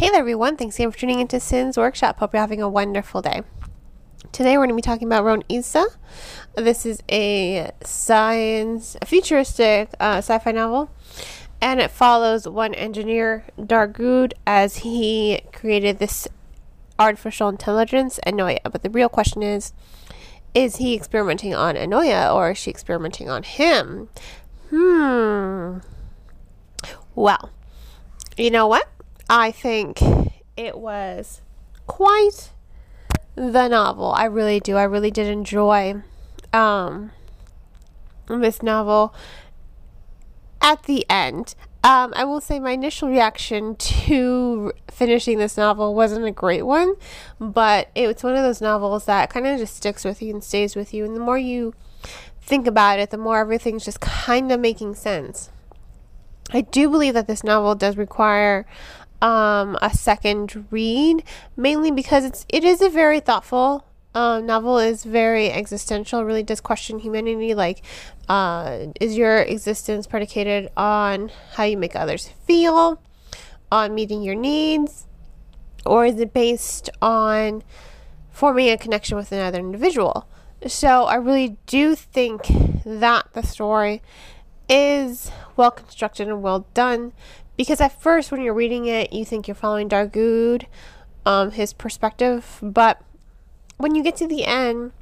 Hey there, everyone. Thanks again for tuning into Sin's Workshop. Hope you're having a wonderful day. Today, we're going to be talking about Ronisa. This is a science, a futuristic uh, sci fi novel, and it follows one engineer, Dargood, as he created this artificial intelligence, Anoya. But the real question is is he experimenting on Anoya or is she experimenting on him? Hmm. Well, you know what? I think it was quite the novel. I really do. I really did enjoy um, this novel at the end. Um, I will say my initial reaction to finishing this novel wasn't a great one, but it's one of those novels that kind of just sticks with you and stays with you. And the more you think about it, the more everything's just kind of making sense. I do believe that this novel does require um, a second read, mainly because it's it is a very thoughtful um, novel. is very existential. Really does question humanity. Like, uh, is your existence predicated on how you make others feel, on meeting your needs, or is it based on forming a connection with another individual? So I really do think that the story is well constructed and well done because at first when you're reading it you think you're following Dargood um, his perspective but when you get to the end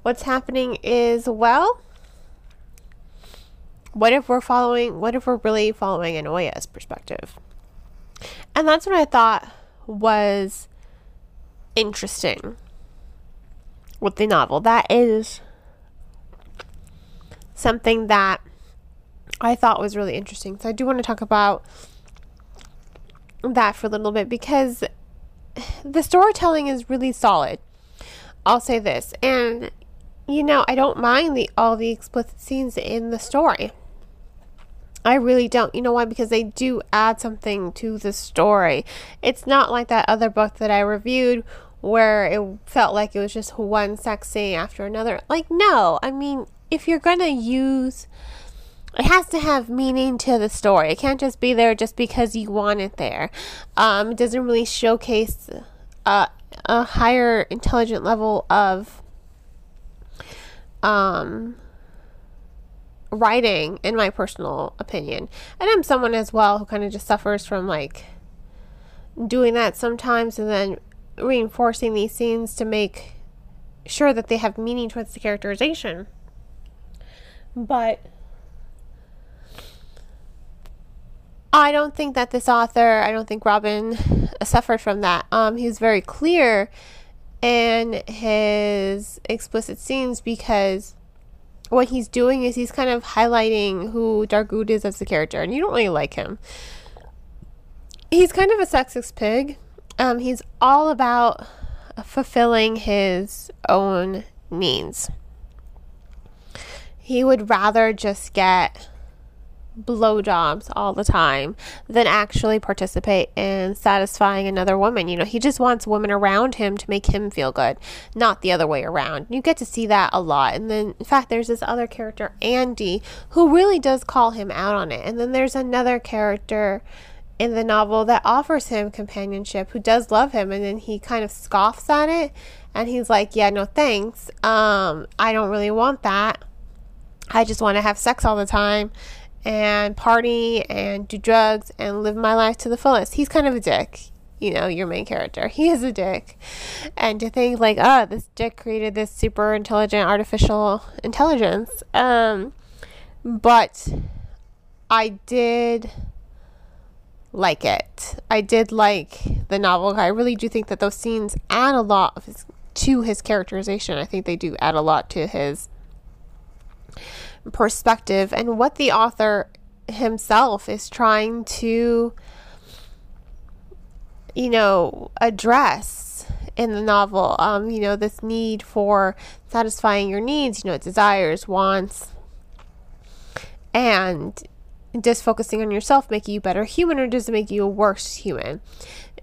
what's happening is well what if we're following what if we're really following Anoya's perspective? And that's what I thought was interesting with the novel. That is something that I thought was really interesting. So I do want to talk about that for a little bit because the storytelling is really solid. I'll say this. And you know, I don't mind the all the explicit scenes in the story. I really don't. You know why? Because they do add something to the story. It's not like that other book that I reviewed where it felt like it was just one sex scene after another. Like, no. I mean, if you're going to use it has to have meaning to the story. It can't just be there just because you want it there. Um, it doesn't really showcase uh, a higher intelligent level of um, writing, in my personal opinion. And I'm someone as well who kind of just suffers from like doing that sometimes and then reinforcing these scenes to make sure that they have meaning towards the characterization. But I don't think that this author, I don't think Robin suffered from that. Um, he was very clear in his explicit scenes because what he's doing is he's kind of highlighting who Dargood is as a character, and you don't really like him. He's kind of a sexist pig. Um, he's all about fulfilling his own needs. He would rather just get blowjobs all the time than actually participate in satisfying another woman. You know, he just wants women around him to make him feel good, not the other way around. You get to see that a lot. And then, in fact, there's this other character, Andy, who really does call him out on it. And then there's another character in the novel that offers him companionship who does love him and then he kind of scoffs at it and he's like yeah no thanks um i don't really want that i just want to have sex all the time and party and do drugs and live my life to the fullest. He's kind of a dick, you know, your main character. He is a dick. And to think like, oh, this dick created this super intelligent artificial intelligence. Um but I did like it. I did like the novel. I really do think that those scenes add a lot his, to his characterization. I think they do add a lot to his perspective and what the author himself is trying to you know address in the novel. Um you know this need for satisfying your needs you know desires wants and does focusing on yourself make you a better human or does it make you a worse human?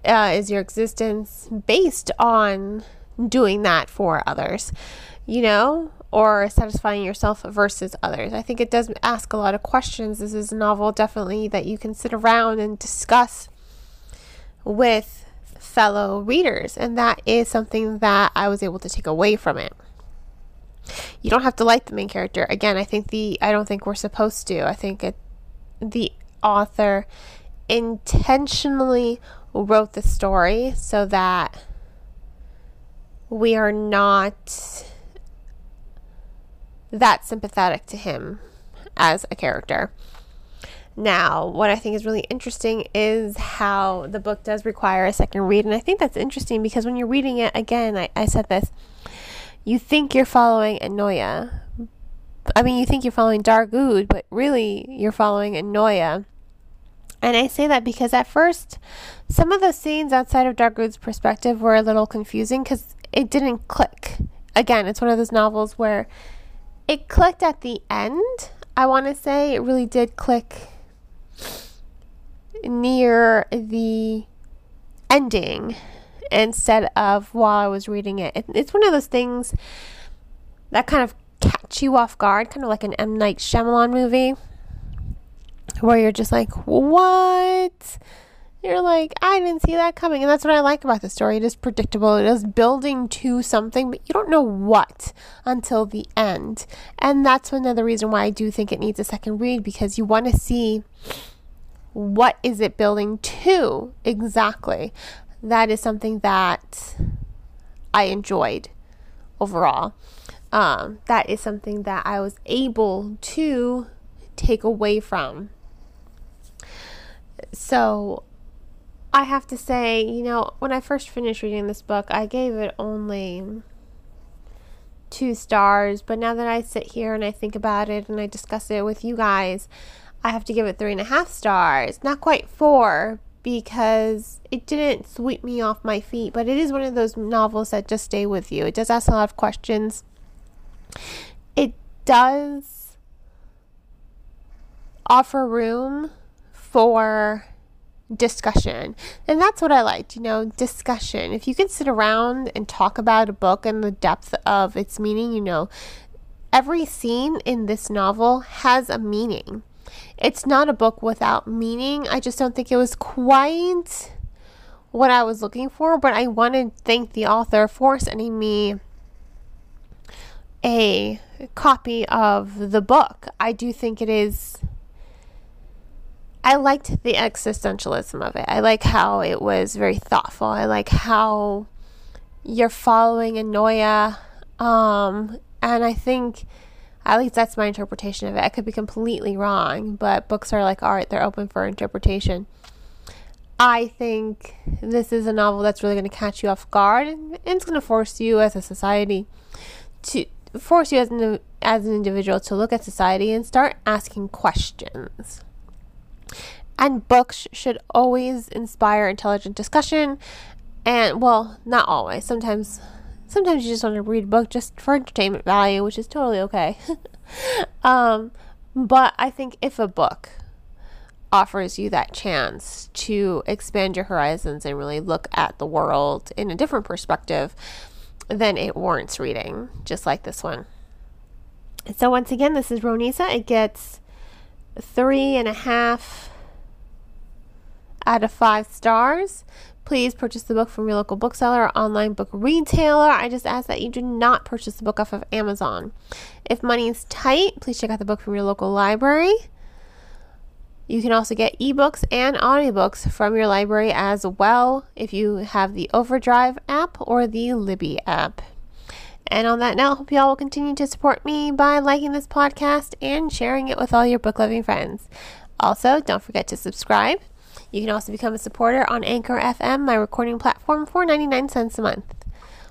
Uh, is your existence based on doing that for others? You know or satisfying yourself versus others. I think it does ask a lot of questions. This is a novel definitely that you can sit around and discuss with fellow readers. And that is something that I was able to take away from it. You don't have to like the main character. Again, I think the I don't think we're supposed to. I think it the author intentionally wrote the story so that we are not that sympathetic to him as a character. Now, what I think is really interesting is how the book does require a second read. And I think that's interesting because when you're reading it, again, I, I said this, you think you're following Anoya. I mean, you think you're following Dargood, but really you're following Anoya. And I say that because at first, some of the scenes outside of Dargood's perspective were a little confusing because it didn't click. Again, it's one of those novels where it clicked at the end. I want to say it really did click near the ending instead of while I was reading it. it. It's one of those things that kind of catch you off guard, kind of like an M. Night Shyamalan movie, where you're just like, what? You're like, I didn't see that coming. And that's what I like about the story. It is predictable, it is building to something, but you don't know what until the end. And that's another reason why I do think it needs a second read because you want to see what is it building to exactly. That is something that I enjoyed overall. Um, that is something that I was able to take away from. So I have to say, you know, when I first finished reading this book, I gave it only two stars. But now that I sit here and I think about it and I discuss it with you guys, I have to give it three and a half stars. Not quite four, because it didn't sweep me off my feet, but it is one of those novels that just stay with you. It does ask a lot of questions. It does offer room for discussion. And that's what I liked, you know, discussion. If you can sit around and talk about a book and the depth of its meaning, you know, every scene in this novel has a meaning. It's not a book without meaning. I just don't think it was quite what I was looking for, but I want to thank the author for sending me a copy of the book. I do think it is I liked the existentialism of it. I like how it was very thoughtful. I like how you're following Anoya. Um, and I think, at least that's my interpretation of it. I could be completely wrong, but books are like art, they're open for interpretation. I think this is a novel that's really going to catch you off guard and it's going to force you as a society to force you as an, as an individual to look at society and start asking questions. And books should always inspire intelligent discussion. And well, not always. Sometimes sometimes you just want to read a book just for entertainment value, which is totally okay. um, but I think if a book offers you that chance to expand your horizons and really look at the world in a different perspective, then it warrants reading, just like this one. So once again, this is Ronisa. It gets three and a half out of five stars. Please purchase the book from your local bookseller or online book retailer. I just ask that you do not purchase the book off of Amazon. If money is tight, please check out the book from your local library. You can also get ebooks and audiobooks from your library as well if you have the Overdrive app or the Libby app. And on that note, hope you all will continue to support me by liking this podcast and sharing it with all your book loving friends. Also, don't forget to subscribe. You can also become a supporter on Anchor FM, my recording platform, for 99 cents a month.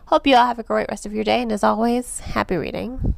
Hope you all have a great rest of your day, and as always, happy reading.